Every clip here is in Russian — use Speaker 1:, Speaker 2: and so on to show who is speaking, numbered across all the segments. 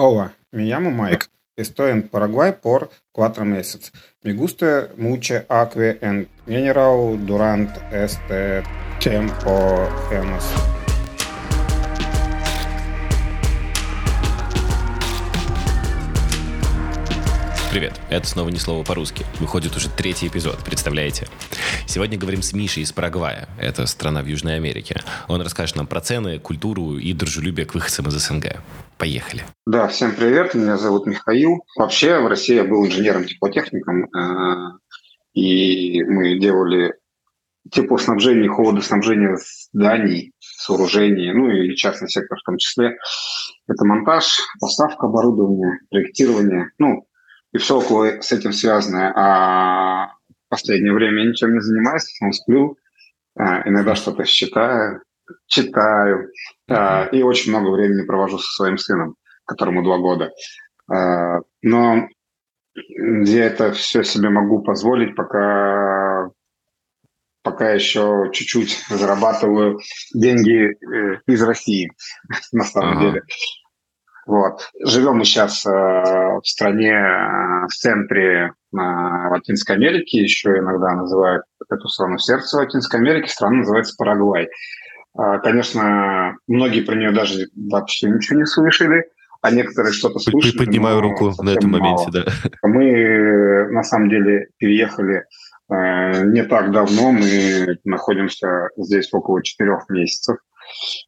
Speaker 1: Hola, me llamo Mike. Estoy en Paraguay por cuatro meses. Me gusta mucho acque en general durante este tiempo. Hemos
Speaker 2: Привет, это снова «Ни слова по-русски». Выходит уже третий эпизод, представляете? Сегодня говорим с Мишей из Парагвая. Это страна в Южной Америке. Он расскажет нам про цены, культуру и дружелюбие к выходцам из СНГ. Поехали.
Speaker 3: Да, всем привет, меня зовут Михаил. Вообще в России я был инженером-теплотехником, э, и мы делали теплоснабжение, холодоснабжение зданий, сооружений, ну и частный сектор в том числе. Это монтаж, поставка оборудования, проектирование, ну, и все около с этим связанное. А в последнее время я ничем не занимаюсь, сплю, а, иногда что-то считаю, читаю, и очень много времени провожу со своим сыном, которому два года. А, но я это все себе могу позволить, пока пока еще чуть-чуть зарабатываю деньги э, из России, на самом ага. деле. Вот. Живем мы сейчас э, в стране э, в центре э, Латинской Америки, еще иногда называют эту страну сердце Латинской Америки, страна называется Парагвай. Э, конечно, многие про нее даже вообще ничего не слышали, а некоторые что-то слышали.
Speaker 2: Поднимаю руку на этом моменте, да.
Speaker 3: Мы, на самом деле, переехали э, не так давно, мы находимся здесь около четырех месяцев.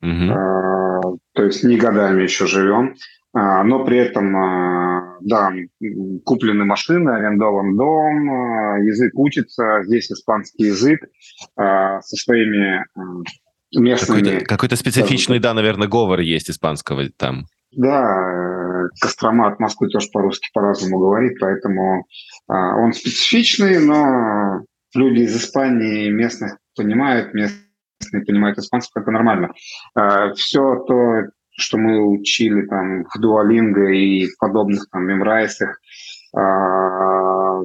Speaker 3: Угу. То есть не годами еще живем. А, но при этом, а, да, куплены машины, арендован дом, язык учится, здесь испанский язык со своими местными...
Speaker 2: Какой-то, какой-то специфичный, да, наверное, говор есть испанского там.
Speaker 3: Да, Кострома от Москвы тоже по-русски по-разному говорит, поэтому он специфичный, но люди из Испании местных понимают, местных не понимают испанский, это нормально. А, Все то, что мы учили там в Дуалинго и подобных там мемрайсах, а,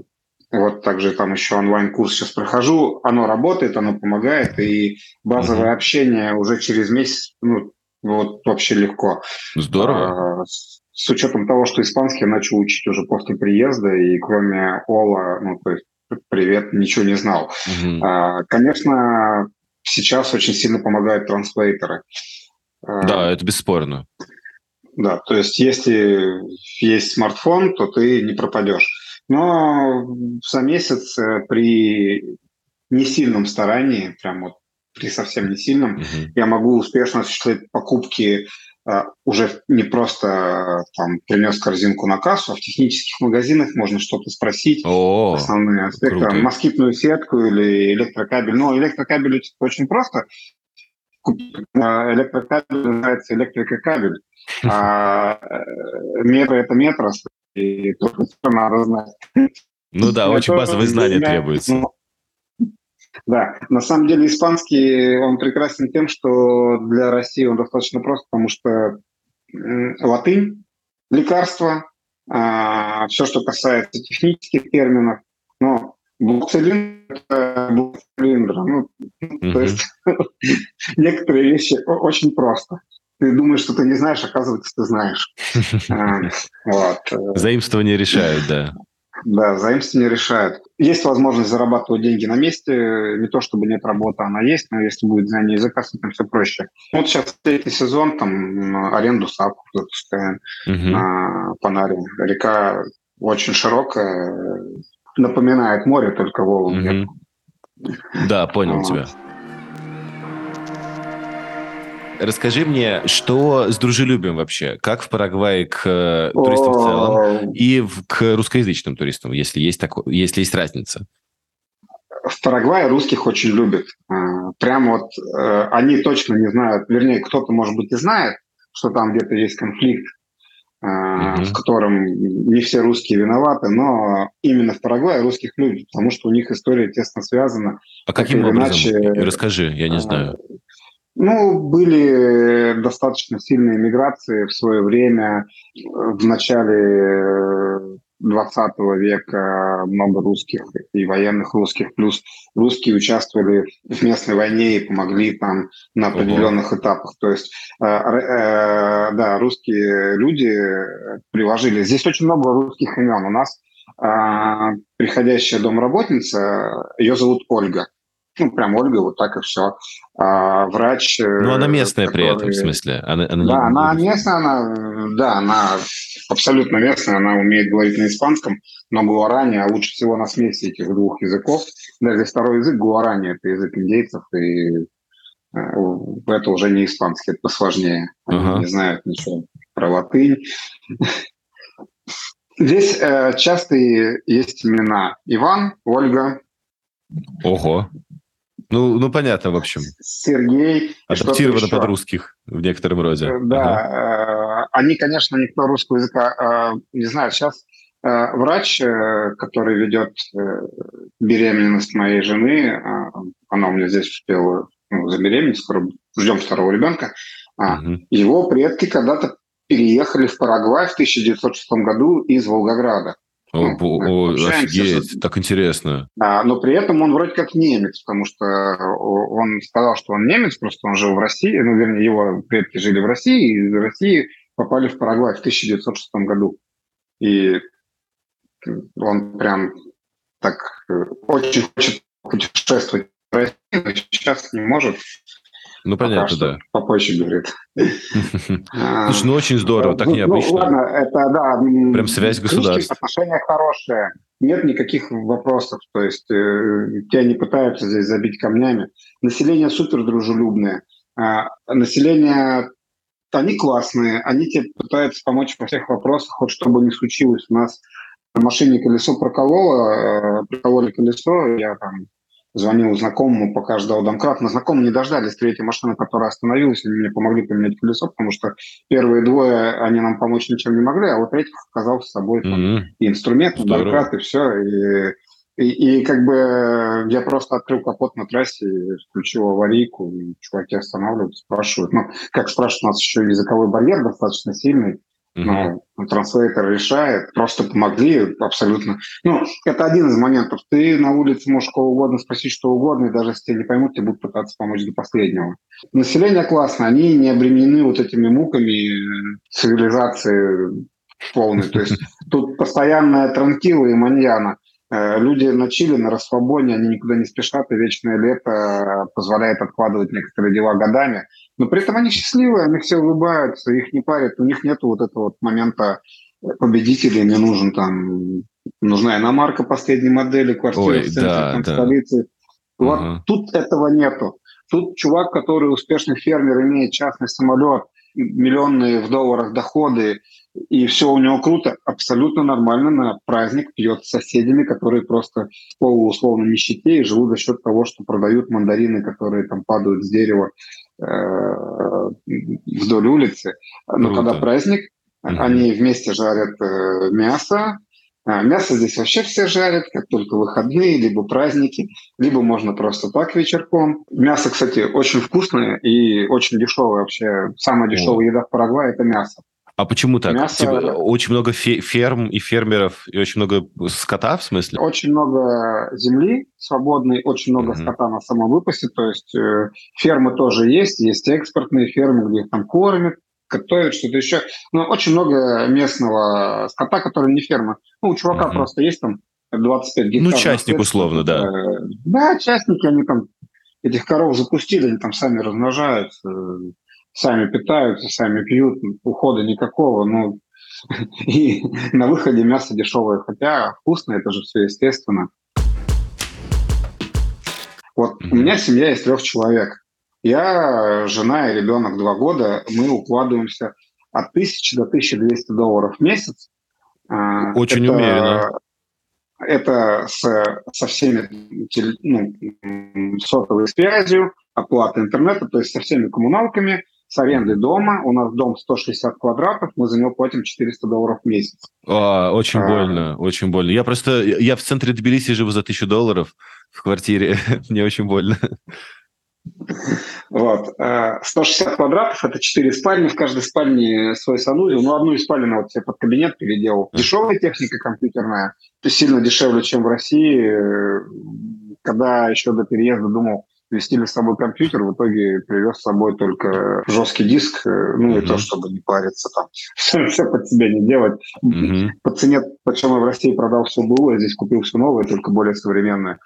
Speaker 3: вот также там еще онлайн-курс сейчас прохожу, оно работает, оно помогает, и базовое mm-hmm. общение уже через месяц, ну, вот вообще легко.
Speaker 2: Здорово.
Speaker 3: А, с учетом того, что испанский я начал учить уже после приезда, и кроме Ола, ну, то есть привет, ничего не знал. Mm-hmm. Конечно, сейчас очень сильно помогают транслейтеры.
Speaker 2: Да, это бесспорно.
Speaker 3: Да, то есть если есть смартфон, то ты не пропадешь. Но за месяц э, при несильном старании, прям вот при совсем несильном, uh-huh. я могу успешно осуществлять покупки а, уже не просто там принес корзинку на кассу, а в технических магазинах можно что-то спросить,
Speaker 2: О,
Speaker 3: основные аспекты, круто. москитную сетку или электрокабель. Но электрокабель очень просто. А, электрокабель называется электрокабель, а э, метр – это метр, и только надо знать.
Speaker 2: Ну да, очень базовые знания требуются. Ну,
Speaker 3: да, на самом деле испанский, он прекрасен тем, что для России он достаточно прост, потому что латынь, лекарства, а, все, что касается технических терминов, но блок-цилиндр – это. Ну, mm-hmm. То есть некоторые вещи очень просто. Ты думаешь, что ты не знаешь, оказывается, ты знаешь.
Speaker 2: А, Заимствование решают, да.
Speaker 3: Да, заимствование решает. Есть возможность зарабатывать деньги на месте. Не то чтобы нет работы, она есть, но если будет знание языка, с этим все проще. Вот сейчас третий сезон, там аренду SUP запускаем угу. на Паране. Река очень широкая, напоминает море, только волн угу. нет.
Speaker 2: Да, понял вот. тебя. Расскажи мне, что с дружелюбием вообще? Как в Парагвае к э, туристам в целом и в, к русскоязычным туристам, если есть, такое, если есть разница?
Speaker 3: В Парагвае русских очень любят. А, прям вот э, они точно не знают, вернее, кто-то, может быть, и знает, что там где-то есть конфликт, mm-hmm. в котором не все русские виноваты, но именно в Парагвае русских любят, потому что у них история тесно связана.
Speaker 2: А каким образом? Иначе, Расскажи, я не знаю.
Speaker 3: Ну, были достаточно сильные миграции в свое время. В начале 20 века много русских и военных русских, плюс русские участвовали в местной войне и помогли там на определенных Ого. этапах. То есть, э, э, да, русские люди приложили. Здесь очень много русских имен. У нас э, приходящая домработница, ее зовут Ольга ну, прям Ольга, вот так и все. А, врач...
Speaker 2: Э, ну, она местная который... при этом, в смысле?
Speaker 3: Она, она да, не... она местная, она, да, она абсолютно местная, она умеет говорить на испанском, но гуарани, а лучше всего на смеси этих двух языков. Даже второй язык гуарани, это язык индейцев, и э, это уже не испанский, это посложнее. Они ага. не знают ничего про латынь. Здесь э, частые есть имена Иван, Ольга.
Speaker 2: Ого. Ну, ну понятно, в общем.
Speaker 3: Сергей.
Speaker 2: Адаптировано под русских в некотором роде.
Speaker 3: Э, да, ага. они, конечно, никто русского языка э, не знает. Сейчас э, врач, который ведет беременность моей жены, она у меня здесь успела ну, забеременеть, скоро ждем второго ребенка, угу. его предки когда-то переехали в Парагвай в 1906 году из Волгограда.
Speaker 2: О, о, офигеть, так интересно.
Speaker 3: Да, но при этом он вроде как немец, потому что он сказал, что он немец, просто он жил в России, ну, вернее, его предки жили в России, и из России попали в Парагвай в 1906 году. И он прям так э, очень хочет путешествовать в Россию, но сейчас не может.
Speaker 2: Ну, понятно, да.
Speaker 3: Попозже говорит.
Speaker 2: Слушай, ну очень здорово, так ну, необычно. Ну,
Speaker 3: ладно, это, да.
Speaker 2: Прям связь государств.
Speaker 3: Отношения хорошие, нет никаких вопросов, то есть э, тебя не пытаются здесь забить камнями. Население супер дружелюбное. А, население, они классные, они тебе пытаются помочь во всех вопросах, хоть что бы ни случилось. У нас в машине колесо прокололо, э, прокололи колесо, я там звонил знакомому, пока ждал домкрат. Мы знакомые не дождались третьей машины, которая остановилась, они мне помогли поменять колесо, потому что первые двое, они нам помочь ничем не могли, а вот третий оказал с собой там, mm-hmm. и инструмент, и домкрат, и все. И, и, и как бы я просто открыл капот на трассе, включил аварийку, и чуваки останавливают, спрашивают. Ну, как спрашивают, у нас еще языковой барьер достаточно сильный, ну, транслейтер решает, просто помогли абсолютно. Ну, это один из моментов. Ты на улице можешь кого угодно спросить, что угодно, и даже если тебе не поймут, тебе будут пытаться помочь до последнего. Население классное, они не обременены вот этими муками цивилизации полной. То есть тут постоянная транкила и маньяна. Э, люди на Чили, на расслабоне, они никуда не спешат, и вечное лето позволяет откладывать некоторые дела годами. Но при этом они счастливые, они все улыбаются, их не парят, у них нет вот этого вот момента победителя, мне нужен там, нужна иномарка последней модели, квартира Ой, в центре да, там, да. столицы. Вот угу. тут этого нету. Тут чувак, который успешный фермер, имеет частный самолет, миллионные в долларах доходы, и все у него круто, абсолютно нормально на праздник пьет с соседями, которые просто в полуусловно нищете и живут за счет того, что продают мандарины, которые там падают с дерева э, вдоль улицы. Но круто. когда праздник, mm они вместе жарят э, мясо, а, мясо здесь вообще все жарят, как только выходные, либо праздники, либо можно просто так вечерком. Мясо, кстати, очень вкусное и очень дешевое вообще. Самая дешевая еда в Парагвае – это мясо.
Speaker 2: А почему так? Мясо... Типа, очень много ферм и фермеров, и очень много скота, в смысле?
Speaker 3: Очень много земли свободной, очень много mm-hmm. скота на самом выпасе. То есть э, фермы тоже есть, есть экспортные фермы, где их там кормят, готовят, что-то еще. Но очень много местного скота, который не ферма. Ну, у чувака mm-hmm. просто есть там 25 гектаров.
Speaker 2: Ну, частник условно, да.
Speaker 3: Э, да, частники, они там этих коров запустили, они там сами размножаются, сами питаются, сами пьют, ухода никакого, ну, и на выходе мясо дешевое, хотя вкусно, это же все естественно. Вот у меня семья из трех человек. Я, жена и ребенок два года, мы укладываемся от 1000 до 1200 долларов в месяц.
Speaker 2: А, Очень это, умеренно.
Speaker 3: Это с, со всеми ну, сотовой связью, оплата интернета, то есть со всеми коммуналками, с арендой дома. У нас дом 160 квадратов, мы за него платим 400 долларов в месяц.
Speaker 2: А, очень а, больно, очень больно. Я просто, я в центре Тбилиси живу за 1000 долларов в квартире, мне очень больно.
Speaker 3: Вот. 160 э, квадратов – это 4 спальни, в каждой спальне свой санузел. Ну, одну из спален вот себе под кабинет переделал. Дешевая техника компьютерная, сильно дешевле, чем в России. Когда еще до переезда думал, вести с собой компьютер, в итоге привез с собой только жесткий диск, э, ну mm-hmm. и то, чтобы не париться там, все под себя не делать. Mm-hmm. По цене, почему я в России продал все было, я здесь купил все новое, только более современное.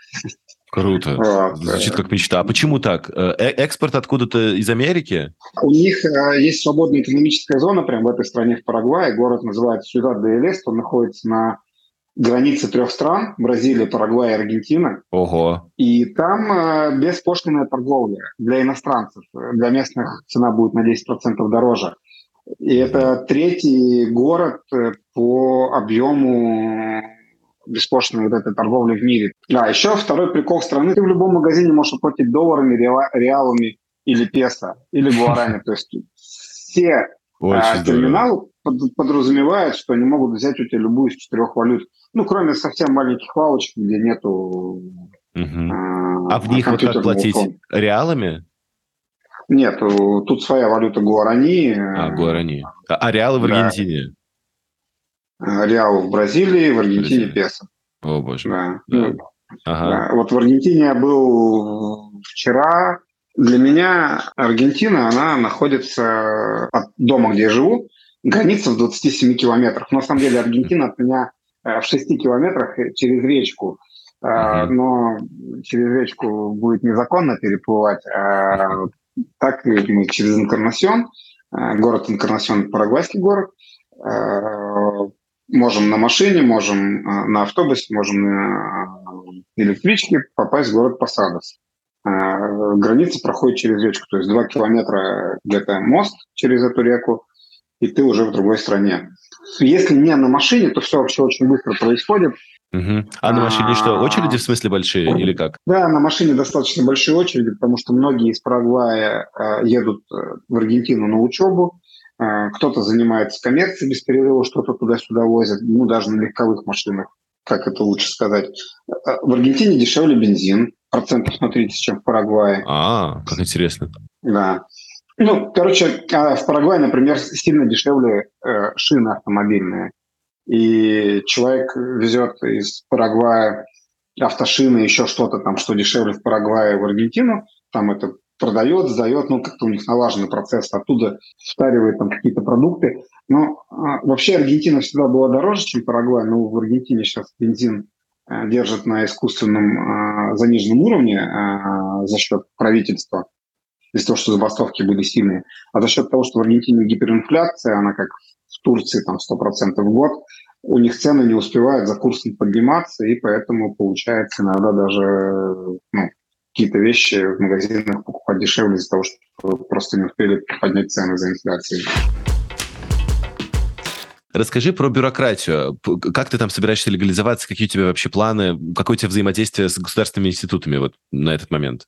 Speaker 2: Круто. Вот. Звучит как мечта. А почему так? Э, э, экспорт откуда-то из Америки?
Speaker 3: У них есть свободная экономическая зона прямо в этой стране, в Парагвае. Город называется Сюдад де Элест. Он находится на границы трех стран, Бразилия, Парагвай и Аргентина.
Speaker 2: Ого.
Speaker 3: И там э, беспошлинная торговля для иностранцев. Для местных цена будет на 10% дороже. И это третий город э, по объему беспошлиной вот этой торговли в мире. Да, еще второй прикол страны. Ты в любом магазине можешь оплатить долларами, реалами или песо, или гуарани. То есть все а, терминалы подразумевают, что они могут взять у тебя любую из четырех валют. Ну, кроме совсем маленьких лавочек, где нету...
Speaker 2: Угу. А, а в них вот как платить? Фонда. Реалами?
Speaker 3: Нет, тут своя валюта гуарани.
Speaker 2: А, гуарани. А, а реалы в Аргентине?
Speaker 3: Да. Реал в Бразилии, в Аргентине Бразилия. песо.
Speaker 2: О, боже.
Speaker 3: Да. да. Ага. да. Вот в Аргентине я был вчера. Для меня Аргентина, она находится от дома, где я живу, граница в 27 километрах. Но на самом деле Аргентина от меня Э, в 6 километрах через речку. Но через речку будет незаконно переплывать. А так мы через Инкарнасьон, э, город Инкарнасьон, парагвайский город, можем на машине, можем на автобусе, можем на электричке попасть в город Посадос. Граница проходит через речку, то есть 2 километра где-то мост через эту реку, и ты уже в другой стране. Если не на машине, то все вообще очень быстро происходит.
Speaker 2: Угу. А на машине что, а, очереди в смысле большие или как?
Speaker 3: Да, на машине достаточно большие очереди, потому что многие из Парагвая э, едут э, в Аргентину на учебу, э, кто-то занимается коммерцией без перерыва, что-то туда-сюда возят, ну, даже на легковых машинах, как это лучше сказать. В Аргентине дешевле бензин, процентов на 30, чем в Парагвае.
Speaker 2: А, как интересно.
Speaker 3: Да. Ну, короче, а в Парагвае, например, сильно дешевле э, шины автомобильные. И человек везет из Парагвая автошины, еще что-то там, что дешевле в Парагвае, в Аргентину, там это продает, сдает, ну, как-то у них налаженный процесс, оттуда встаривает там какие-то продукты. Но а, вообще Аргентина всегда была дороже, чем Парагвай, но в Аргентине сейчас бензин а, держит на искусственном а, заниженном уровне а, за счет правительства из-за того, что забастовки были сильные, а за счет того, что в Аргентине гиперинфляция, она как в Турции там 100% в год, у них цены не успевают за курсом подниматься, и поэтому получается иногда даже ну, какие-то вещи в магазинах покупать дешевле из-за того, что просто не успели поднять цены за инфляцией.
Speaker 2: Расскажи про бюрократию. Как ты там собираешься легализоваться? Какие у тебя вообще планы? Какое у тебя взаимодействие с государственными институтами вот на этот момент?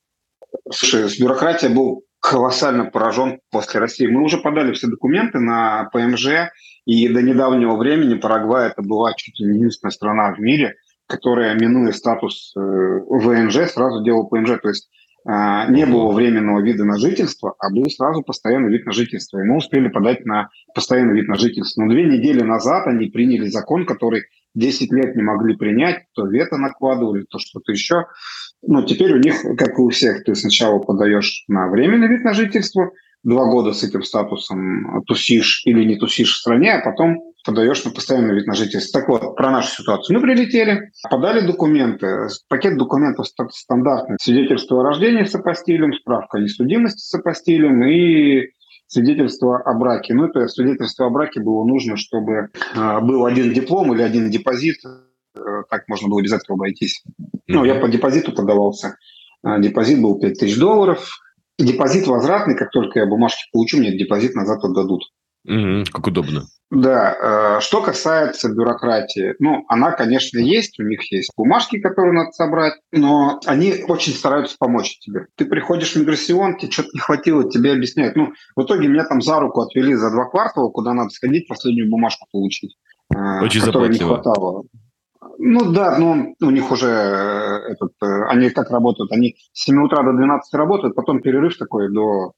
Speaker 3: Слушай, с бюрократией был колоссально поражен после России. Мы уже подали все документы на ПМЖ, и до недавнего времени Парагвай это была чуть ли не единственная страна в мире, которая, минуя статус э, ВНЖ, сразу делала ПМЖ. То есть не было временного вида на жительство, а был сразу постоянный вид на жительство. И мы успели подать на постоянный вид на жительство. Но две недели назад они приняли закон, который 10 лет не могли принять, то вето накладывали, то что-то еще. Ну, теперь у них, как и у всех, ты сначала подаешь на временный вид на жительство, два года с этим статусом тусишь или не тусишь в стране, а потом подаешь на постоянный вид на жительство. Так вот, про нашу ситуацию. Мы прилетели, подали документы. Пакет документов стандартный. Свидетельство о рождении с апостилем, справка о несудимости с апостилем и свидетельство о браке. Ну, это свидетельство о браке было нужно, чтобы э, был один диплом или один депозит Э, так можно было без этого обойтись. Ну, я по депозиту подавался. А, депозит был 5000 долларов. Депозит возвратный, как только я бумажки получу, мне депозит назад отдадут.
Speaker 2: Mm-hmm, как удобно.
Speaker 3: Да. Э, что касается бюрократии, ну, она, конечно, есть, у них есть бумажки, которые надо собрать, но они очень стараются помочь тебе. Ты приходишь в миграцион, тебе что-то не хватило, тебе объясняют. Ну, в итоге меня там за руку отвели за два квартала, куда надо сходить, последнюю бумажку получить.
Speaker 2: Э, очень заботливо. Не хватало.
Speaker 3: Ну да, но у них уже э, этот, э, они как работают? Они с 7 утра до 12 работают, потом перерыв такой до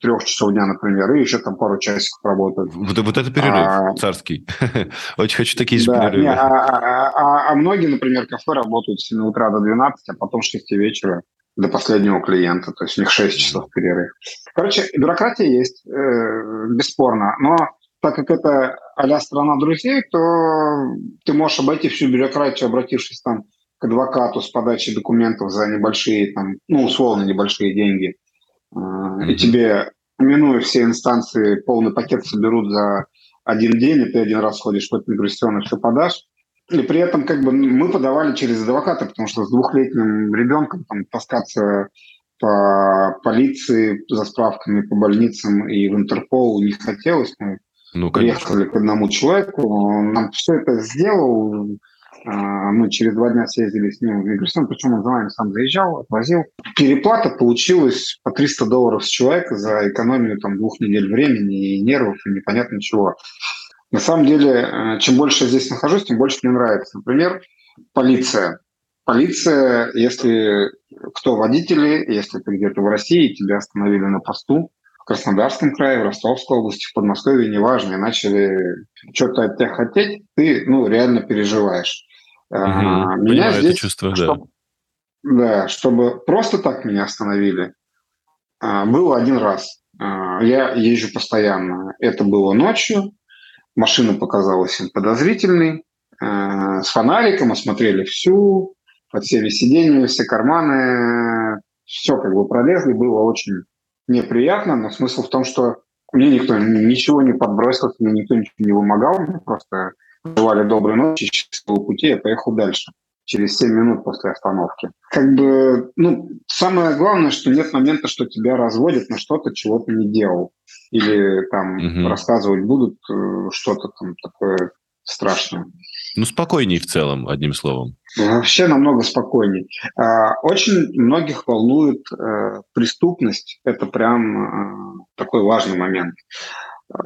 Speaker 3: трех часов дня, например, и еще там пару часиков работают.
Speaker 2: Вот, вот это перерыв а, царский. Очень хочу такие же да, перерывы. Не,
Speaker 3: а, а, а, а многие, например, кафе работают с 7 утра до 12, а потом с 6 вечера до последнего клиента, то есть у них 6 часов перерыв. Короче, бюрократия есть, э, бесспорно, но так как это а страна друзей, то ты можешь обойти всю бюрократию, обратившись там к адвокату с подачей документов за небольшие, там, ну, условно небольшие деньги. Mm-hmm. И тебе, минуя все инстанции, полный пакет соберут за один день, и ты один раз ходишь в этот миграционный, все подашь. И при этом как бы мы подавали через адвоката, потому что с двухлетним ребенком там таскаться по полиции за справками по больницам и в Интерпол не хотелось. Мы ну, приехали к одному человеку, он нам все это сделал. А, мы через два дня съездили с ним в миграцион, причем он за нами сам заезжал, отвозил. Переплата получилась по 300 долларов с человека за экономию там, двух недель времени и нервов, и непонятно чего. На самом деле, э, чем больше я здесь нахожусь, тем больше мне нравится. Например, полиция. Полиция, если кто водители, если ты где-то в России, тебя остановили на посту, Краснодарском крае, в Ростовской области, в Подмосковье, неважно, и начали что-то от тебя хотеть, ты ну, реально переживаешь.
Speaker 2: Угу. А, меня здесь, это чувство, чтобы,
Speaker 3: да. да, чтобы просто так меня остановили, а, было один раз. А, я езжу постоянно. Это было ночью, Машина показалась им подозрительной. Э, с фонариком осмотрели всю, под всеми сиденьями, все карманы, все как бы пролезли, было очень неприятно, но смысл в том, что мне никто ничего не подбросил, мне никто ничего не вымогал, мне просто желали доброй ночи, счастливого пути, я поехал дальше через 7 минут после остановки. Как бы, ну, самое главное, что нет момента, что тебя разводят на что-то, чего ты не делал. Или там угу. рассказывать будут э, что-то там такое страшное.
Speaker 2: Ну, спокойней в целом, одним словом.
Speaker 3: Вообще намного спокойней. А, очень многих волнует э, преступность. Это прям э, такой важный момент.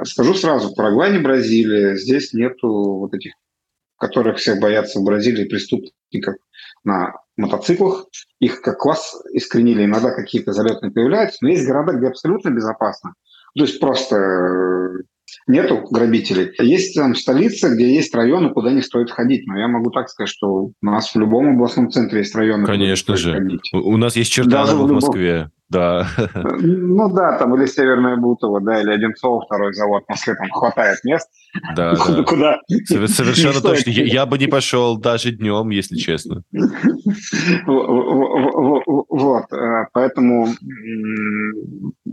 Speaker 3: Скажу сразу, Парагвай не Бразилия, здесь нету вот этих которых всех боятся в Бразилии преступников на мотоциклах. Их как класс искоренили, иногда какие-то залетные появляются, но есть города, где абсолютно безопасно. То есть просто э, нету грабителей. Есть там столица, где есть районы, куда не стоит ходить. Но я могу так сказать, что у нас в любом областном центре есть районы.
Speaker 2: Конечно же. Ходить. У нас есть черта в Москве. Да.
Speaker 3: Ну да, там или Северная Бутово, да, или Одинцово, второй завод. В Москве там хватает мест.
Speaker 2: Да, куда, да. куда Совершенно точно. Я, я бы не пошел даже днем, если честно.
Speaker 3: Вот, э, поэтому,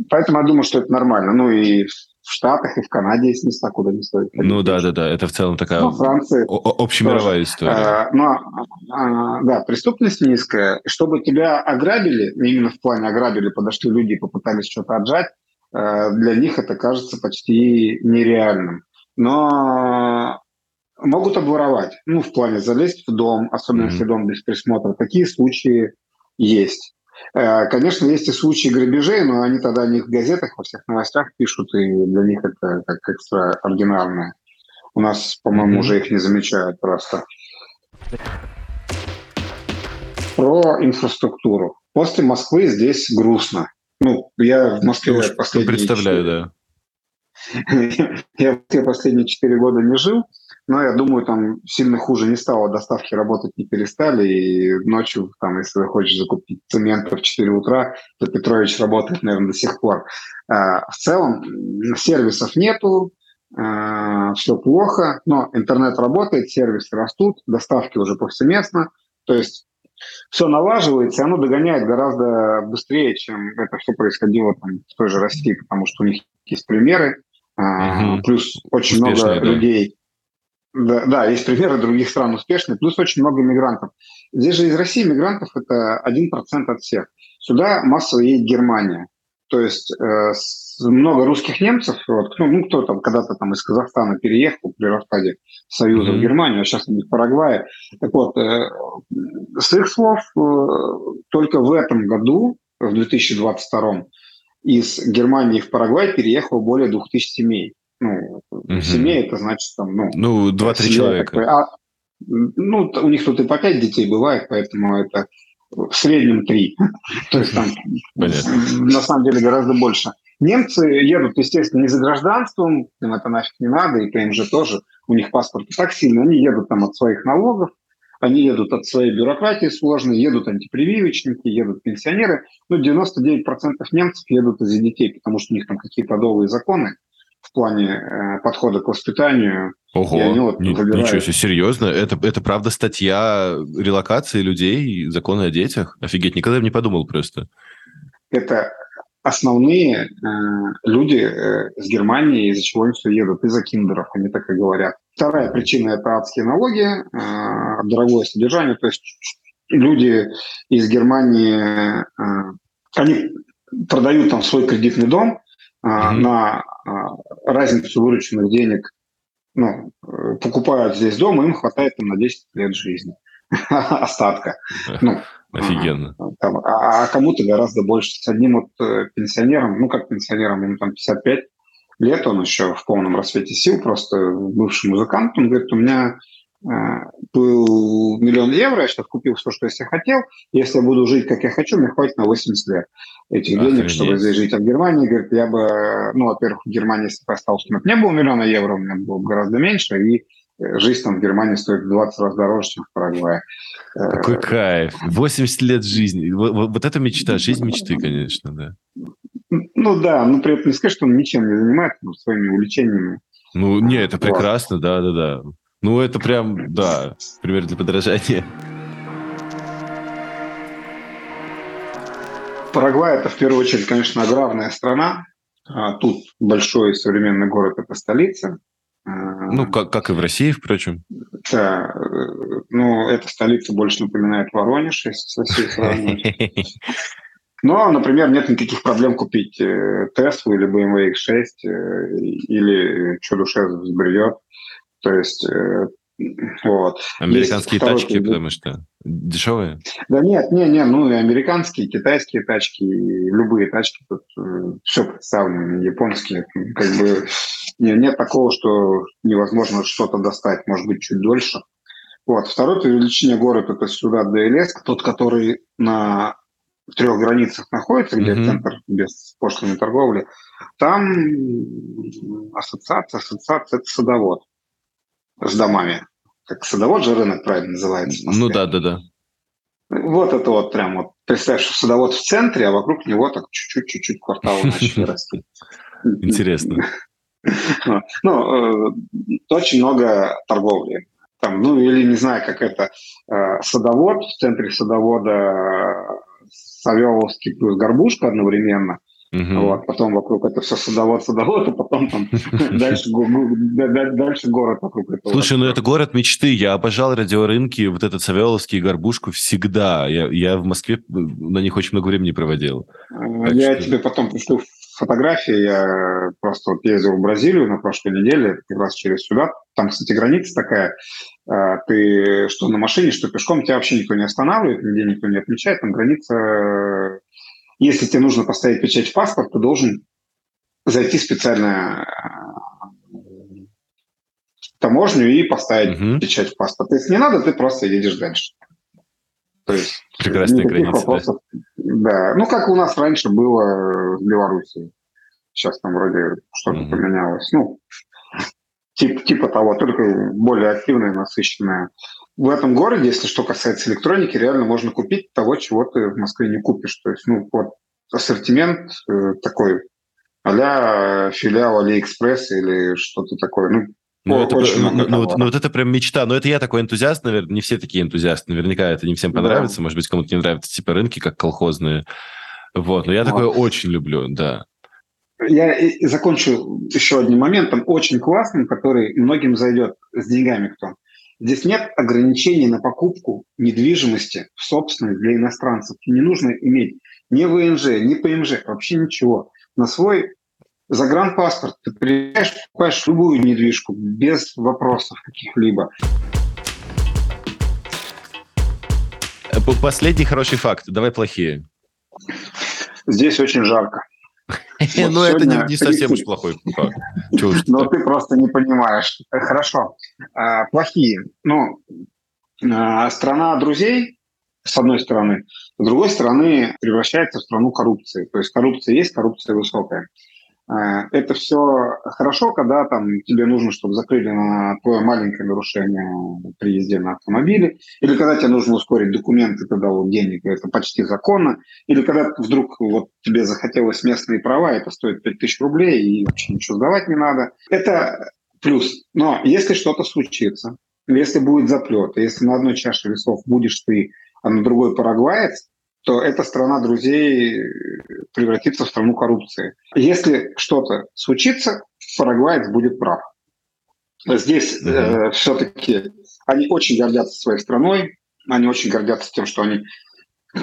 Speaker 3: поэтому я думаю, что это нормально. Ну и в Штатах и в Канаде есть места, куда не стоит
Speaker 2: ходить. Ну да, да, да, это в целом такая ну, Франции общемировая тоже. история. А,
Speaker 3: но, а, да, преступность низкая. Чтобы тебя ограбили, именно в плане ограбили, подошли люди и попытались что-то отжать, а, для них это кажется почти нереальным. Но могут обворовать, ну, в плане залезть в дом, особенно mm-hmm. если дом без присмотра. Такие случаи есть. Э, конечно, есть и случаи грабежей, но они тогда них в газетах, во всех новостях пишут, и для них это как экстраординарное. У нас, по-моему, mm-hmm. уже их не замечают просто. Про инфраструктуру. После Москвы здесь грустно. Ну, я в Москве
Speaker 2: я последние... Представляю, 4... да.
Speaker 3: Я последние четыре года не жил, но я думаю, там сильно хуже не стало, доставки работать не перестали, и ночью, там, если ты хочешь закупить цемент в 4 утра, то Петрович работает, наверное, до сих пор. А, в целом сервисов нету, а, все плохо, но интернет работает, сервисы растут, доставки уже повсеместно, то есть все налаживается, и оно догоняет гораздо быстрее, чем это все происходило там, в той же России, потому что у них есть примеры, угу. плюс очень Успешные, много да. людей да, да, есть примеры других стран успешных, плюс очень много мигрантов. Здесь же из России мигрантов это 1% от всех. Сюда массово едет Германия. То есть э, много русских немцев, вот, ну, ну, кто там когда-то там из Казахстана переехал при распаде Союза mm-hmm. в Германию, а сейчас они в Парагвае. Так вот, э, с их слов, э, только в этом году, в 2022, из Германии в Парагвай переехало более 2000 семей. Ну, угу. семье это значит там, ну...
Speaker 2: Ну, два-три человека. Такой, а,
Speaker 3: Ну, у них тут и по пять детей бывает, поэтому это в среднем три. То есть там на самом деле гораздо больше. Немцы едут, естественно, не за гражданством, им это нафиг не надо, и ПМЖ тоже, у них паспорт так сильно, они едут там от своих налогов, они едут от своей бюрократии сложной, едут антипрививочники, едут пенсионеры. Ну, 99% немцев едут из-за детей, потому что у них там какие-то новые законы в плане э, подхода к воспитанию.
Speaker 2: Ого, и они вот выбирают... ничего себе, серьезно? Это, это правда статья релокации людей, законы о детях? Офигеть, никогда бы не подумал просто.
Speaker 3: Это основные э, люди э, с Германии, из-за чего они все едут, из-за киндеров, они так и говорят. Вторая причина – это адские налоги, э, дорогое содержание. То есть люди из Германии, э, они продают там свой кредитный дом mm-hmm. на э, разницу вырученных денег, ну, э, покупают здесь дом, и им хватает там на 10 лет жизни остатка. Ну,
Speaker 2: Офигенно.
Speaker 3: Там, а, а кому-то гораздо больше. С одним вот э, пенсионером, ну как пенсионером, ему там 55 лет, он еще в полном рассвете сил, просто бывший музыкант, он говорит, у меня э, был миллион евро, я сейчас купил все, что я себе хотел, если я буду жить, как я хочу, мне хватит на 80 лет этих Охренеть. денег, чтобы здесь жить. А в Германии, говорит, я бы, ну, во-первых, в Германии, если бы остался, у меня было миллиона евро, у меня было бы гораздо меньше, и жизнь там в Германии стоит в 20 раз дороже, чем в Парагвае.
Speaker 2: Какой э, кайф. 80 лет жизни. Вот, вот это мечта, жизнь мечты, конечно, да.
Speaker 3: Ну да, но при этом не сказать, что он ничем не занимается ну, своими увлечениями.
Speaker 2: Ну, не, это прекрасно, да, да, да. Ну, это прям, да, пример для подражания.
Speaker 3: Парагвай – это в первую очередь, конечно, аграрная страна. А тут большой современный город – это столица.
Speaker 2: Ну, как, как и в России, впрочем.
Speaker 3: Да, ну, эта столица больше напоминает Воронеж, если с Россией сравнивать. Но, например, нет никаких проблем купить Теслу или BMW X6 э, или что душе взбредет. То есть э, вот.
Speaker 2: Американские Есть тачки, потому что дешевые?
Speaker 3: Да нет, не, не, ну и американские, китайские тачки, и любые тачки, тут э, все представлено, японские, как бы нет, нет такого, что невозможно что-то достать, может быть, чуть дольше. Вот. Второе это увеличение город, это сюда ДЛС, тот, который на трех границах находится, где mm-hmm. центр без пошлиной торговли. Там ассоциация, ассоциация – это садовод с домами. Как садовод же рынок правильно называется.
Speaker 2: Ну да, да, да.
Speaker 3: Вот это вот прям вот. Представь, что садовод в центре, а вокруг него так чуть-чуть, чуть-чуть кварталы начали расти.
Speaker 2: Интересно.
Speaker 3: Ну, э, очень много торговли. Там, ну, или не знаю, как это, э, садовод, в центре садовода э, Савеловский плюс Горбушка одновременно, Угу. Вот, потом вокруг это все садовод, садовод, а потом там дальше, дальше город вокруг этого.
Speaker 2: Слушай, ну это город мечты. Я обожал радиорынки, вот этот Савеловский горбушку всегда. Я, я в Москве на них очень много времени проводил.
Speaker 3: Я что... тебе потом пришлю фотографии. Я просто вот ездил в Бразилию на прошлой неделе, как раз через сюда. Там, кстати, граница такая. А, ты что на машине, что пешком, тебя вообще никто не останавливает, нигде никто не отмечает. Там граница... Если тебе нужно поставить печать в паспорт, ты должен зайти специально в а, таможню и поставить угу. печать в паспорт. Если не надо, ты просто едешь дальше.
Speaker 2: То есть Прекрасная граница. Вопросов,
Speaker 3: да. да. Ну, как у нас раньше было в Беларуси. Сейчас там вроде что-то mm-hmm. поменялось. Ну, тип, типа того, только более активное, насыщенное. В этом городе, если что касается электроники, реально можно купить того, чего ты в Москве не купишь. То есть, ну, вот ассортимент э, такой а филиал Алиэкспресс или что-то такое. Ну,
Speaker 2: ну, это, ну, ну, вот, ну, вот это прям мечта. Но это я такой энтузиаст, наверное, не все такие энтузиасты. Наверняка это не всем понравится. Да. Может быть, кому-то не нравятся типа рынки, как колхозные. Вот, но я вот. такое очень люблю, да.
Speaker 3: Я закончу еще одним моментом, очень классным, который многим зайдет с деньгами кто. Здесь нет ограничений на покупку недвижимости в собственность для иностранцев. Не нужно иметь ни ВНЖ, ни ПМЖ, вообще ничего. На свой загранпаспорт, ты приезжаешь, покупаешь любую недвижку без вопросов каких-либо.
Speaker 2: Последний хороший факт. Давай плохие.
Speaker 3: Здесь очень жарко.
Speaker 2: Ну, это не совсем уж плохой
Speaker 3: Но ты просто не понимаешь. Хорошо. А, плохие. Ну, а, страна друзей, с одной стороны. С другой стороны, превращается в страну коррупции. То есть коррупция есть, коррупция высокая. Э, это все хорошо, когда там тебе нужно, чтобы закрыли на твое маленькое нарушение при езде на автомобиле, или когда тебе нужно ускорить документы, тогда вот денег, это почти законно, или когда вдруг вот тебе захотелось местные права, это стоит 5000 рублей, и вообще ничего сдавать не надо. Это плюс. Но если что-то случится, если будет заплет, если на одной чаше весов будешь ты, а на другой парагваец, то эта страна друзей превратится в страну коррупции. Если что-то случится, парагваец будет прав. Здесь э, все-таки они очень гордятся своей страной, они очень гордятся тем, что они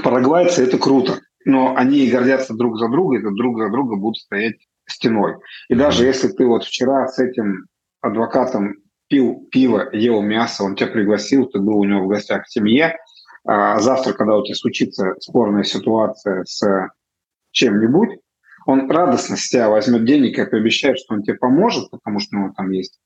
Speaker 3: парагвайцы, это круто. Но они гордятся друг за друга, и друг за друга будут стоять стеной. И даже если ты вот вчера с этим адвокатом пил пиво, ел мясо, он тебя пригласил, ты был у него в гостях в семье, а завтра, когда у тебя случится спорная ситуация с чем-нибудь, он радостно с тебя возьмет денег и пообещает, что он тебе поможет, потому что у него там есть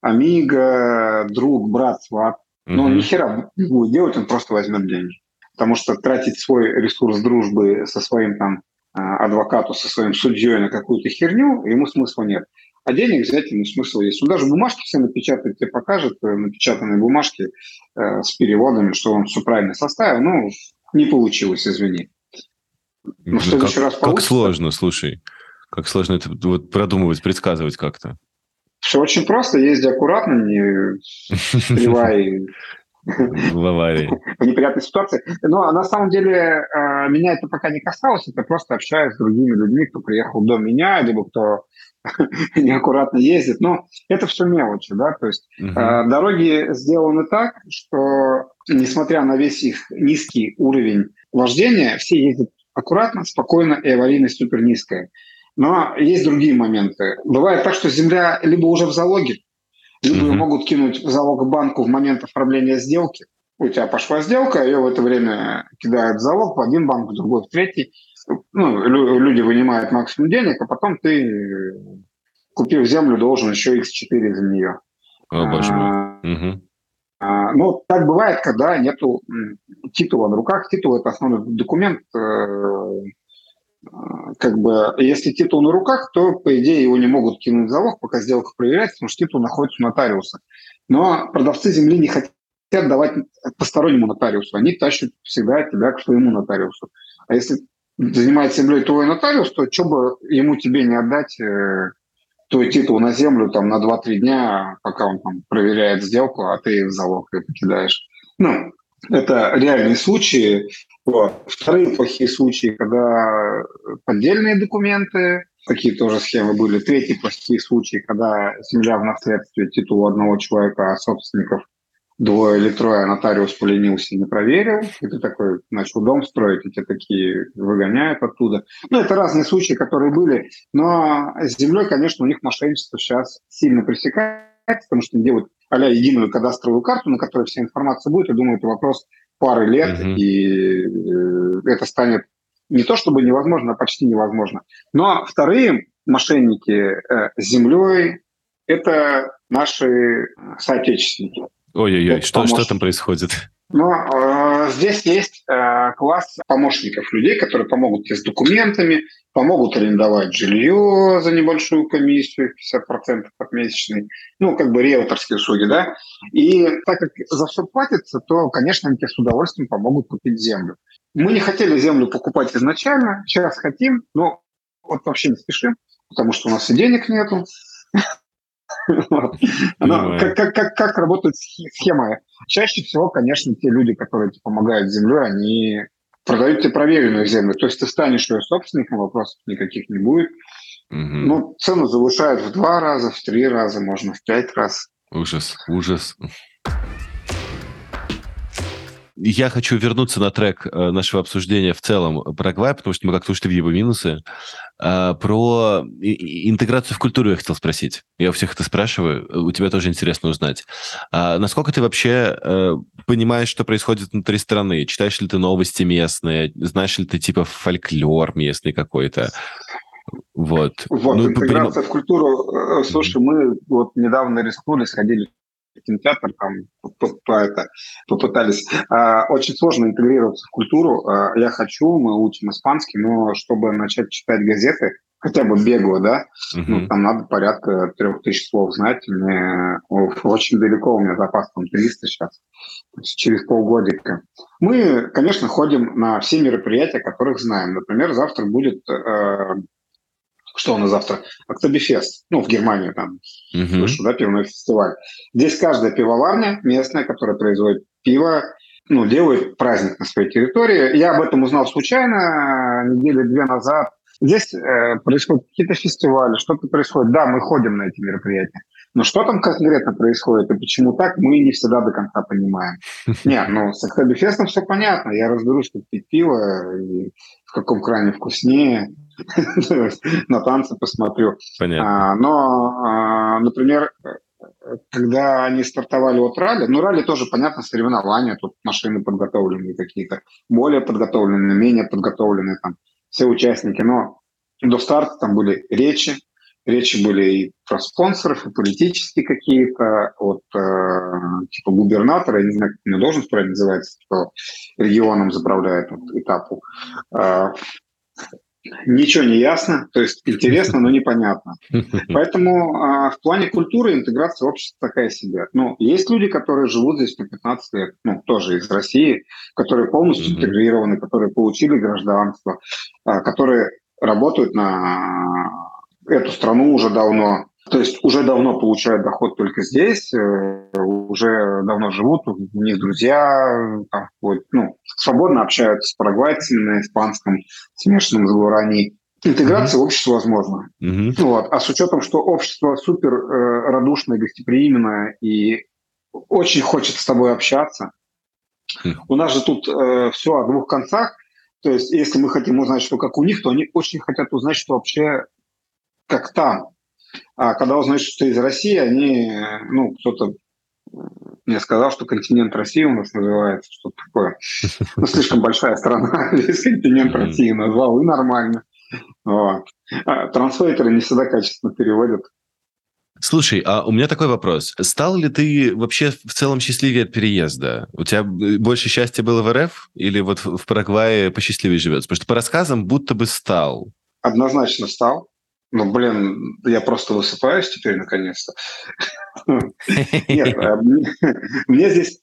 Speaker 3: амиго, друг, брат, сват. Но он ни хера не будет делать, он просто возьмет деньги. Потому что тратить свой ресурс дружбы со своим там а, адвокату, со своим судьей на какую-то херню, ему смысла нет. А денег взять ему смысл есть. Он даже бумажки все напечатает, тебе покажет э, напечатанные бумажки э, с переводами, что он все правильно составил. Ну, не получилось, извини.
Speaker 2: Ну, в следующий как, раз получится. Как сложно, слушай. Как сложно это вот продумывать, предсказывать как-то.
Speaker 3: Все очень просто. Езди аккуратно, не сливай
Speaker 2: в аварии.
Speaker 3: В неприятной ситуации. Но на самом деле э, меня это пока не касалось. Это просто общаюсь с другими людьми, кто приехал до меня, либо кто неаккуратно ездит. Но это все мелочи, да, то есть угу. дороги сделаны так, что несмотря на весь их низкий уровень вождения, все ездят аккуратно, спокойно и аварийность супер низкая. Но есть другие моменты. Бывает так, что земля либо уже в залоге, либо mm могут кинуть в залог банку в момент оформления сделки. У тебя пошла сделка, ее в это время кидают в залог в один банк, в другой, в третий ну, люди вынимают максимум денег, а потом ты, купив землю, должен еще x4 за нее.
Speaker 2: О, боже мой. Угу.
Speaker 3: ну, так бывает, когда нету титула на руках. Титул – это основной документ. Как бы, если титул на руках, то, по идее, его не могут кинуть в залог, пока сделка проверяется, потому что титул находится у нотариуса. Но продавцы земли не хотят давать постороннему нотариусу. Они тащат всегда тебя к своему нотариусу. А если занимает землей твой нотариус, то что бы ему тебе не отдать э, твой титул на землю там на 2-3 дня, пока он там проверяет сделку, а ты в залог ее покидаешь. Ну, это реальные случаи. Вот. Вторые плохие случаи, когда поддельные документы, такие тоже схемы были. Третьи плохие случаи, когда земля в наследстве титул одного человека, а собственников двое или трое, а нотариус поленился и не проверил, и ты такой начал дом строить, и тебя такие выгоняют оттуда. Ну, это разные случаи, которые были, но с землей, конечно, у них мошенничество сейчас сильно пресекается, потому что делают а единую кадастровую карту, на которой вся информация будет, я думаю, это вопрос пары лет, mm-hmm. и э, это станет не то чтобы невозможно, а почти невозможно. Но вторые мошенники э, с землей – это наши соотечественники.
Speaker 2: Ой-ой-ой, что, что там происходит?
Speaker 3: Ну, э, здесь есть э, класс помощников, людей, которые помогут тебе с документами, помогут арендовать жилье за небольшую комиссию, 50% от месячной, ну, как бы риэлторские услуги, да. И так как за все платится, то, конечно, они тебе с удовольствием помогут купить землю. Мы не хотели землю покупать изначально, сейчас хотим, но вот вообще не спешим, потому что у нас и денег нету, как, как, как, как работает схема? Чаще всего, конечно, те люди, которые тебе помогают с землей, они продают тебе проверенную землю. То есть ты станешь ее собственником, вопросов никаких не будет. Угу. Ну, цену завышают в два раза, в три раза, можно в пять раз.
Speaker 2: Ужас, ужас. Я хочу вернуться на трек э, нашего обсуждения в целом Парагвай, потому что мы как-то ушли в его минусы. А, про интеграцию в культуру я хотел спросить. Я у всех это спрашиваю, у тебя тоже интересно узнать. А насколько ты вообще э, понимаешь, что происходит внутри страны? Читаешь ли ты новости местные? Знаешь ли ты типа фольклор местный какой-то? Вот.
Speaker 3: Вот, ну, интеграция по... в культуру. Э, слушай, мы вот недавно рискнули, сходили кинотеатр, там по это, попытались. А, очень сложно интегрироваться в культуру. А, я хочу, мы учим испанский, но чтобы начать читать газеты, хотя бы бегло, да, uh-huh. ну, там надо порядка трех тысяч слов знать. Мне очень далеко, у меня запас там 300 сейчас, через полгодика. Мы, конечно, ходим на все мероприятия, которых знаем. Например, завтра будет э, что у нас завтра? Октобифест, ну, в Германии там, uh-huh. слышу, да, пивной фестиваль. Здесь каждая пивоварня местная, которая производит пиво, ну, делает праздник на своей территории. Я об этом узнал случайно недели две назад Здесь э, происходят какие-то фестивали, что-то происходит. Да, мы ходим на эти мероприятия. Но что там конкретно происходит и почему так, мы не всегда до конца понимаем. Нет, ну с Октобифестом все понятно. Я разберусь, как пить пиво, и в каком кране вкуснее. На танцы посмотрю. Понятно. А, но, а, например, когда они стартовали от ралли, ну, ралли тоже, понятно, соревнования, тут машины подготовленные какие-то, более подготовленные, менее подготовленные, там, все участники, но до старта там были речи, речи были и про спонсоров, и политические какие-то, от э, типа губернатора, я не знаю, как у него должность правильно называется, кто регионом заправляет вот, этапу. Э, Ничего не ясно, то есть интересно, но непонятно. Поэтому а, в плане культуры интеграция общества такая себе. Ну, есть люди, которые живут здесь на 15 лет, ну, тоже из России, которые полностью mm-hmm. интегрированы, которые получили гражданство, а, которые работают на эту страну уже давно, то есть уже давно получают доход только здесь, э, уже давно живут, у них друзья, там, вот, ну, свободно общаются с парагвайцами на испанском, смешанном с гуарани. Интеграция mm-hmm. в общество возможна. Mm-hmm. Вот. А с учетом, что общество супер э, радушное, гостеприимное и очень хочет с тобой общаться, mm-hmm. у нас же тут э, все о двух концах. То есть, если мы хотим узнать, что как у них, то они очень хотят узнать, что вообще как там. А когда узнают, что ты из России, они, ну, кто-то мне сказал, что континент России у нас называется, что-то такое. Ну, слишком большая страна, весь континент России назвал, и нормально. Вот. А транслейтеры не всегда качественно переводят.
Speaker 2: Слушай, а у меня такой вопрос. Стал ли ты вообще в целом счастливее от переезда? У тебя больше счастья было в РФ или вот в Парагвае посчастливее живется? Потому что по рассказам будто бы стал.
Speaker 3: Однозначно стал. Ну, блин, я просто высыпаюсь теперь наконец-то. Нет, э, мне здесь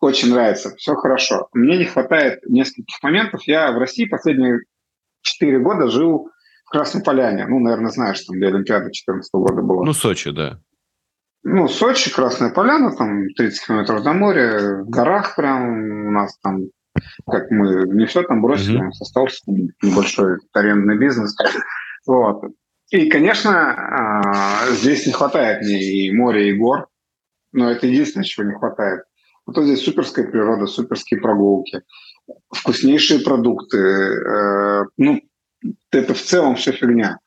Speaker 3: очень нравится, все хорошо. Мне не хватает нескольких моментов. Я в России последние четыре года жил в Красной Поляне. Ну, наверное, знаешь, там, где Олимпиада 2014 года была.
Speaker 2: Ну, Сочи, да.
Speaker 3: Ну, Сочи, Красная Поляна, там 30 километров до моря, в горах прям у нас там, как мы не все там бросили, mm-hmm. у нас остался небольшой арендный бизнес. Вот. И, конечно, а, здесь не хватает мне и моря, и гор, но это единственное, чего не хватает. Вот здесь суперская природа, суперские прогулки, вкуснейшие продукты. Э, ну, это в целом все фигня.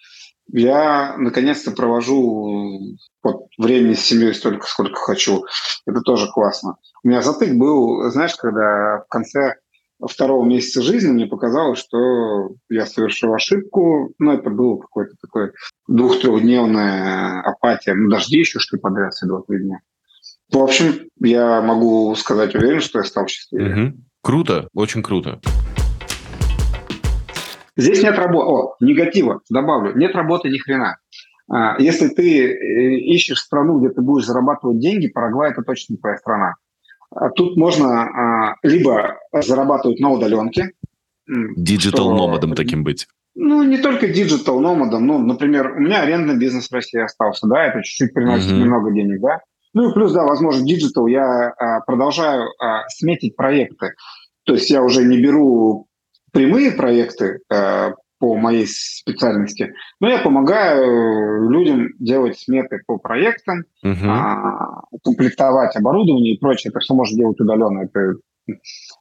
Speaker 3: Я наконец-то провожу вот, времени с семьей столько, сколько хочу. Это тоже классно. У меня затык был, знаешь, когда в конце второго месяца жизни мне показалось, что я совершил ошибку. Ну, это было какое-то такое двух-трехдневная апатия. Ну, дожди еще, что ли, подряд все два-три дня. В общем, я могу сказать уверен, что я стал счастливее.
Speaker 2: Угу. Круто, очень круто.
Speaker 3: Здесь нет работы. О, негатива, добавлю. Нет работы ни хрена. А, если ты э, ищешь страну, где ты будешь зарабатывать деньги, Парагвай – это точно не твоя страна. А тут можно а, либо зарабатывать на удаленке.
Speaker 2: Digital nomad'ом таким быть.
Speaker 3: Ну, не только digital nomad'ом. Ну, например, у меня арендный бизнес в России остался, да, это чуть-чуть приносит uh-huh. немного денег, да. Ну и плюс, да, возможно, digital я а, продолжаю а, сметить проекты. То есть я уже не беру прямые проекты а, по моей специальности, но я помогаю людям делать сметы по проектам, uh-huh. а, комплектовать оборудование и прочее. Это все можно делать удаленно. Это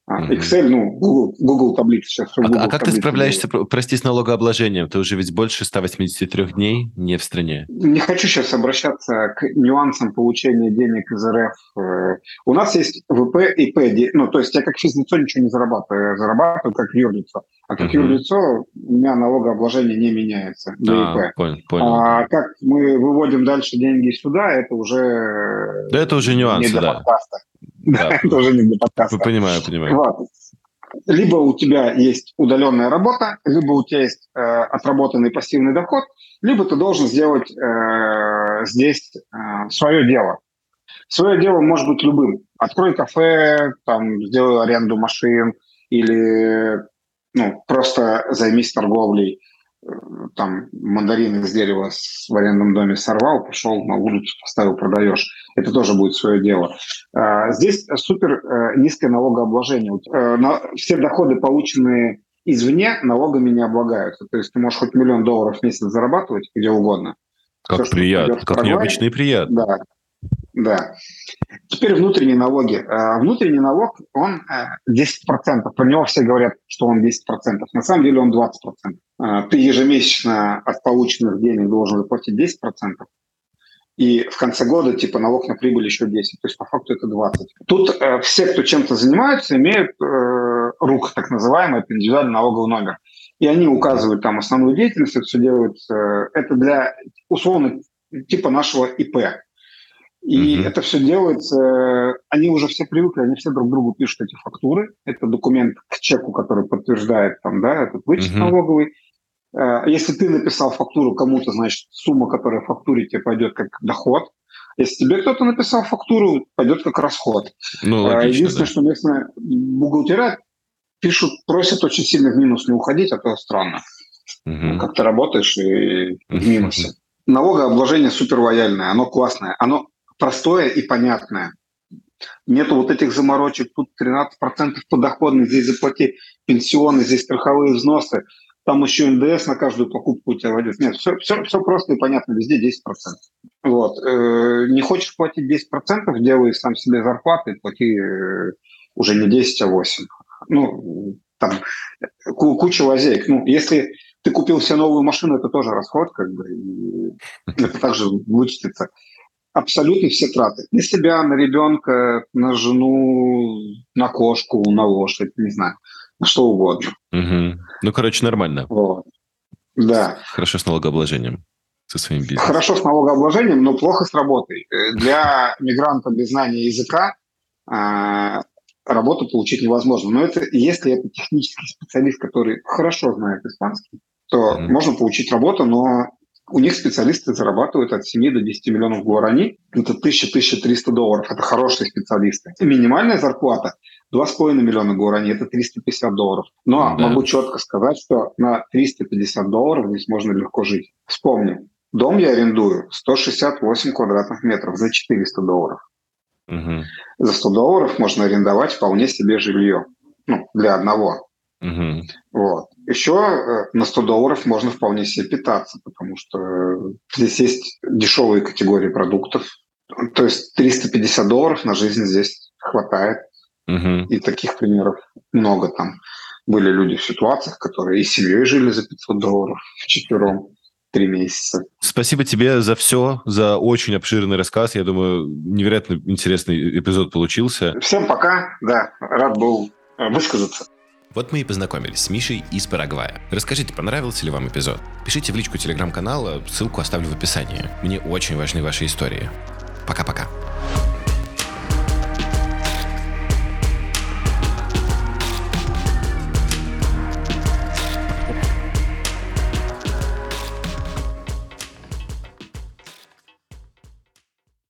Speaker 3: Excel, ну, Google, Google таблицы сейчас.
Speaker 2: А,
Speaker 3: Google
Speaker 2: а как ты справляешься, прости, с налогообложением? Ты уже ведь больше 183 дней не в стране.
Speaker 3: Не хочу сейчас обращаться к нюансам получения денег из РФ. Э, у нас есть ВП и П. Ну, то есть я как физлицо ничего не зарабатываю. Я зарабатываю как юрлицо. А как угу. юрлицо у меня налогообложение не меняется.
Speaker 2: А, понял, понял.
Speaker 3: А как мы выводим дальше деньги сюда, это уже...
Speaker 2: Да это уже нюансы,
Speaker 3: не
Speaker 2: да.
Speaker 3: Подкаста. Да, это уже не для подкаста.
Speaker 2: Понимаю, понимаю. Вот.
Speaker 3: Либо у тебя есть удаленная работа, либо у тебя есть э, отработанный пассивный доход, либо ты должен сделать э, здесь э, свое дело. Свое дело может быть любым. Открой кафе, там, сделай аренду машин или ну, просто займись торговлей там мандарины из дерева в арендном доме сорвал, пошел на улицу, поставил, продаешь. Это тоже будет свое дело. А, здесь супер э, низкое налогообложение. Э, все доходы, полученные извне, налогами не облагаются. То есть ты можешь хоть миллион долларов в месяц зарабатывать где угодно.
Speaker 2: Как Все, приятно, как необычно и приятно.
Speaker 3: Да, да. Теперь внутренние налоги. А, внутренний налог, он 10%. Э, Про него все говорят, что он 10%. На самом деле он 20%. А, ты ежемесячно от полученных денег должен заплатить 10%. И в конце года, типа, налог на прибыль еще 10. То есть, по факту, это 20. Тут э, все, кто чем-то занимаются, имеют э, рук, так называемый, это индивидуальный налоговый номер. И они указывают там основную деятельность, это все делают. Э, это для, условно, типа нашего ИП. И mm это все делается, они уже все привыкли, они все друг другу пишут эти фактуры. Это документ к чеку, который подтверждает там, да, этот вычет mm налоговый. Э, если ты написал фактуру кому-то, значит, сумма, которая в фактуре тебе пойдет как доход. Если тебе кто-то написал фактуру, пойдет как расход.
Speaker 2: Ну, логично,
Speaker 3: э, Единственное,
Speaker 2: да.
Speaker 3: что местные бухгалтера пишут, просят очень сильно в минус не уходить, а то странно. Угу. Как ты работаешь и в минусе. Налогообложение супер лояльное, оно классное. Оно простое и понятное. Нету вот этих заморочек, тут 13% подоходный, здесь заплати пенсионный, здесь страховые взносы, там еще НДС на каждую покупку у тебя войдет. Нет, все, все, все просто и понятно, везде 10%. Вот. Э, не хочешь платить 10%, делай сам себе зарплаты, плати э, уже не 10, а 8. Ну, там куча лазеек. Ну, если ты купил себе новую машину, это тоже расход, как бы, и это также вычтется абсолютно все траты. На себя, на ребенка, на жену, на кошку, на лошадь, не знаю, на что угодно.
Speaker 2: Угу. Ну, короче, нормально.
Speaker 3: Вот. Да.
Speaker 2: Хорошо с налогообложением со своим бизнесом.
Speaker 3: Хорошо с налогообложением, но плохо с работой. Э, для мигранта без знания языка а, работу получить невозможно. Но это если это технический специалист, который хорошо знает испанский, то mm можно получить работу, но у них специалисты зарабатывают от 7 до 10 миллионов гуарани. Это 1000-1300 долларов. Это хорошие специалисты. И минимальная зарплата 2,5 миллиона гуарани – это 350 долларов. Но да. могу четко сказать, что на 350 долларов здесь можно легко жить. Вспомни, дом я арендую 168 квадратных метров за 400 долларов. Угу. За 100 долларов можно арендовать вполне себе жилье. Ну, для одного. Угу. Вот. Еще э, на 100 долларов можно вполне себе питаться, потому что здесь есть дешевые категории продуктов. То есть 350 долларов на жизнь здесь хватает. Угу. И таких примеров много там. Были люди в ситуациях, которые и семьей жили за 500 долларов в четвером три месяца.
Speaker 2: Спасибо тебе за все, за очень обширный рассказ. Я думаю, невероятно интересный эпизод получился.
Speaker 3: Всем пока. Да, рад был э, высказаться.
Speaker 2: Вот мы и познакомились с Мишей из Парагвая. Расскажите, понравился ли вам эпизод? Пишите в личку телеграм-канала, ссылку оставлю в описании. Мне очень важны ваши истории. Пока-пока.